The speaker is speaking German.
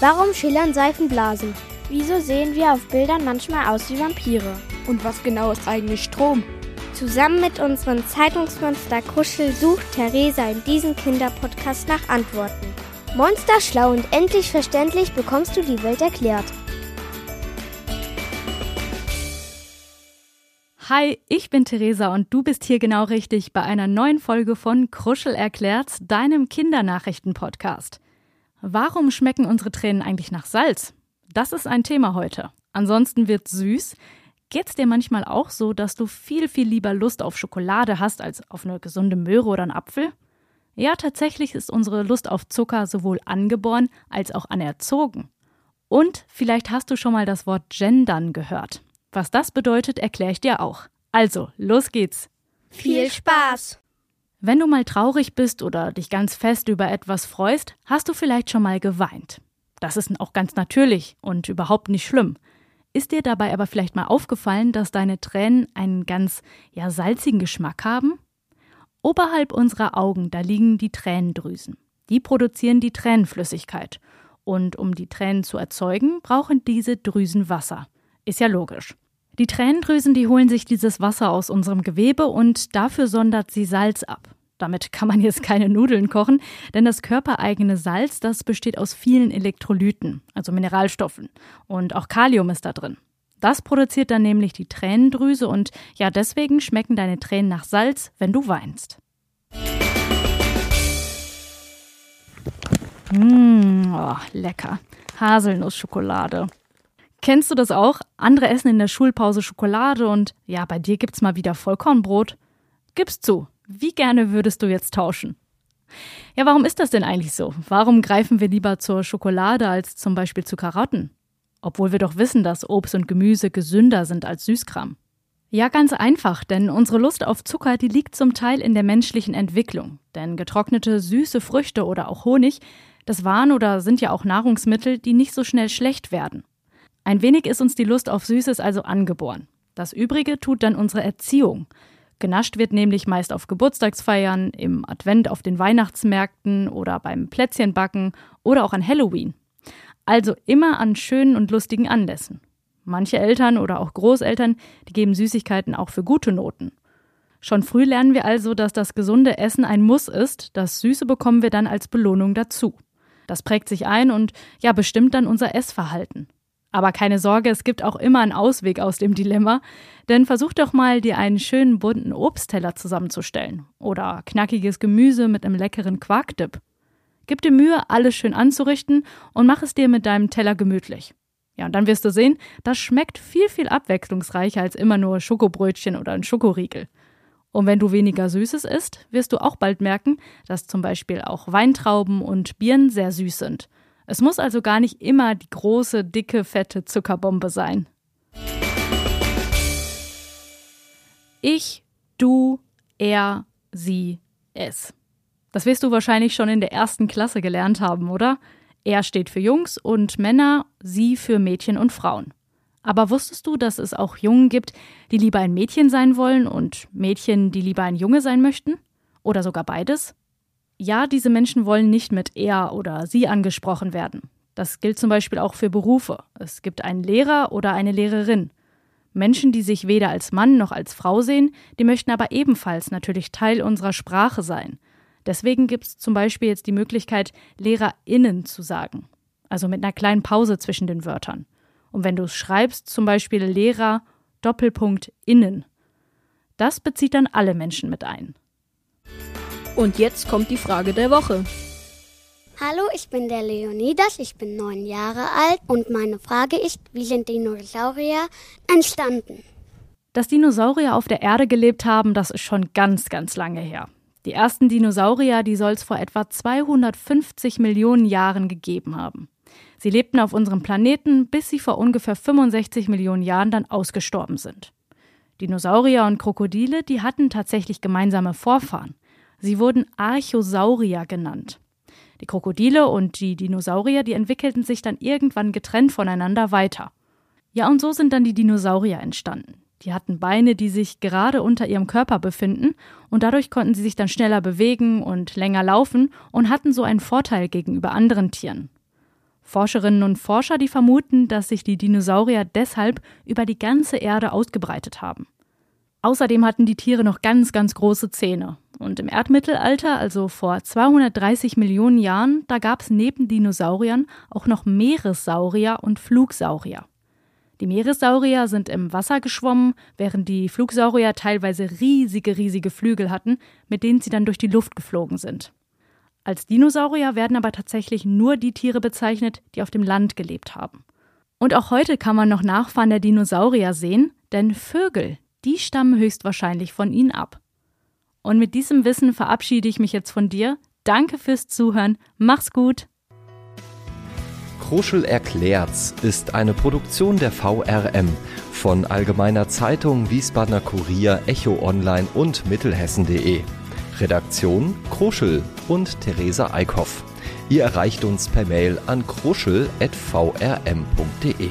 Warum schillern Seifenblasen? Wieso sehen wir auf Bildern manchmal aus wie Vampire? Und was genau ist eigentlich Strom? Zusammen mit unserem Zeitungsmonster Kuschel sucht Theresa in diesem Kinderpodcast nach Antworten. Monster schlau und endlich verständlich bekommst du die Welt erklärt. Hi, ich bin Theresa und du bist hier genau richtig bei einer neuen Folge von Kruschel erklärt, deinem Kindernachrichten-Podcast. Warum schmecken unsere Tränen eigentlich nach Salz? Das ist ein Thema heute. Ansonsten wird süß. Geht's dir manchmal auch so, dass du viel, viel lieber Lust auf Schokolade hast als auf eine gesunde Möhre oder einen Apfel? Ja, tatsächlich ist unsere Lust auf Zucker sowohl angeboren als auch anerzogen. Und vielleicht hast du schon mal das Wort gendern gehört. Was das bedeutet, erkläre ich dir auch. Also, los geht's. Viel Spaß! Wenn du mal traurig bist oder dich ganz fest über etwas freust, hast du vielleicht schon mal geweint. Das ist auch ganz natürlich und überhaupt nicht schlimm. Ist dir dabei aber vielleicht mal aufgefallen, dass deine Tränen einen ganz ja salzigen Geschmack haben? Oberhalb unserer Augen, da liegen die Tränendrüsen. Die produzieren die Tränenflüssigkeit. Und um die Tränen zu erzeugen, brauchen diese Drüsen Wasser. Ist ja logisch. Die Tränendrüsen, die holen sich dieses Wasser aus unserem Gewebe und dafür sondert sie Salz ab. Damit kann man jetzt keine Nudeln kochen, denn das körpereigene Salz, das besteht aus vielen Elektrolyten, also Mineralstoffen. Und auch Kalium ist da drin. Das produziert dann nämlich die Tränendrüse und ja, deswegen schmecken deine Tränen nach Salz, wenn du weinst. Mmh, oh, lecker. Haselnussschokolade. Kennst du das auch? Andere essen in der Schulpause Schokolade und ja, bei dir gibt's mal wieder Vollkornbrot. Gib's zu. Wie gerne würdest du jetzt tauschen? Ja, warum ist das denn eigentlich so? Warum greifen wir lieber zur Schokolade als zum Beispiel zu Karotten? Obwohl wir doch wissen, dass Obst und Gemüse gesünder sind als Süßkram. Ja, ganz einfach, denn unsere Lust auf Zucker, die liegt zum Teil in der menschlichen Entwicklung. Denn getrocknete, süße Früchte oder auch Honig, das waren oder sind ja auch Nahrungsmittel, die nicht so schnell schlecht werden. Ein wenig ist uns die Lust auf Süßes also angeboren. Das Übrige tut dann unsere Erziehung. Genascht wird nämlich meist auf Geburtstagsfeiern, im Advent auf den Weihnachtsmärkten oder beim Plätzchenbacken oder auch an Halloween. Also immer an schönen und lustigen Anlässen. Manche Eltern oder auch Großeltern, die geben Süßigkeiten auch für gute Noten. Schon früh lernen wir also, dass das gesunde Essen ein Muss ist, das Süße bekommen wir dann als Belohnung dazu. Das prägt sich ein und ja, bestimmt dann unser Essverhalten. Aber keine Sorge, es gibt auch immer einen Ausweg aus dem Dilemma. Denn versuch doch mal, dir einen schönen bunten Obstteller zusammenzustellen. Oder knackiges Gemüse mit einem leckeren Quarkdip. Gib dir Mühe, alles schön anzurichten und mach es dir mit deinem Teller gemütlich. Ja, und dann wirst du sehen, das schmeckt viel, viel abwechslungsreicher als immer nur Schokobrötchen oder ein Schokoriegel. Und wenn du weniger Süßes isst, wirst du auch bald merken, dass zum Beispiel auch Weintrauben und Birnen sehr süß sind. Es muss also gar nicht immer die große, dicke, fette Zuckerbombe sein. Ich, du, er, sie, es. Das wirst du wahrscheinlich schon in der ersten Klasse gelernt haben, oder? Er steht für Jungs und Männer, sie für Mädchen und Frauen. Aber wusstest du, dass es auch Jungen gibt, die lieber ein Mädchen sein wollen und Mädchen, die lieber ein Junge sein möchten? Oder sogar beides? Ja, diese Menschen wollen nicht mit er oder sie angesprochen werden. Das gilt zum Beispiel auch für Berufe. Es gibt einen Lehrer oder eine Lehrerin. Menschen, die sich weder als Mann noch als Frau sehen, die möchten aber ebenfalls natürlich Teil unserer Sprache sein. Deswegen gibt es zum Beispiel jetzt die Möglichkeit, LehrerInnen zu sagen. Also mit einer kleinen Pause zwischen den Wörtern. Und wenn du es schreibst, zum Beispiel Lehrer Doppelpunkt innen. Das bezieht dann alle Menschen mit ein. Und jetzt kommt die Frage der Woche. Hallo, ich bin der Leonidas, ich bin neun Jahre alt und meine Frage ist, wie sind Dinosaurier entstanden? Dass Dinosaurier auf der Erde gelebt haben, das ist schon ganz, ganz lange her. Die ersten Dinosaurier, die soll es vor etwa 250 Millionen Jahren gegeben haben. Sie lebten auf unserem Planeten, bis sie vor ungefähr 65 Millionen Jahren dann ausgestorben sind. Dinosaurier und Krokodile, die hatten tatsächlich gemeinsame Vorfahren. Sie wurden Archosaurier genannt. Die Krokodile und die Dinosaurier, die entwickelten sich dann irgendwann getrennt voneinander weiter. Ja, und so sind dann die Dinosaurier entstanden. Die hatten Beine, die sich gerade unter ihrem Körper befinden, und dadurch konnten sie sich dann schneller bewegen und länger laufen und hatten so einen Vorteil gegenüber anderen Tieren. Forscherinnen und Forscher, die vermuten, dass sich die Dinosaurier deshalb über die ganze Erde ausgebreitet haben. Außerdem hatten die Tiere noch ganz, ganz große Zähne. Und im Erdmittelalter, also vor 230 Millionen Jahren, da gab es neben Dinosauriern auch noch Meeressaurier und Flugsaurier. Die Meeressaurier sind im Wasser geschwommen, während die Flugsaurier teilweise riesige, riesige Flügel hatten, mit denen sie dann durch die Luft geflogen sind. Als Dinosaurier werden aber tatsächlich nur die Tiere bezeichnet, die auf dem Land gelebt haben. Und auch heute kann man noch Nachfahren der Dinosaurier sehen, denn Vögel, die stammen höchstwahrscheinlich von ihnen ab. Und mit diesem Wissen verabschiede ich mich jetzt von dir. Danke fürs Zuhören. Mach's gut. Kruschel erklärt's ist eine Produktion der VRM von Allgemeiner Zeitung, Wiesbadener Kurier, Echo Online und Mittelhessen.de. Redaktion Kruschel und Theresa Eickhoff. Ihr erreicht uns per Mail an kruschel.vrm.de.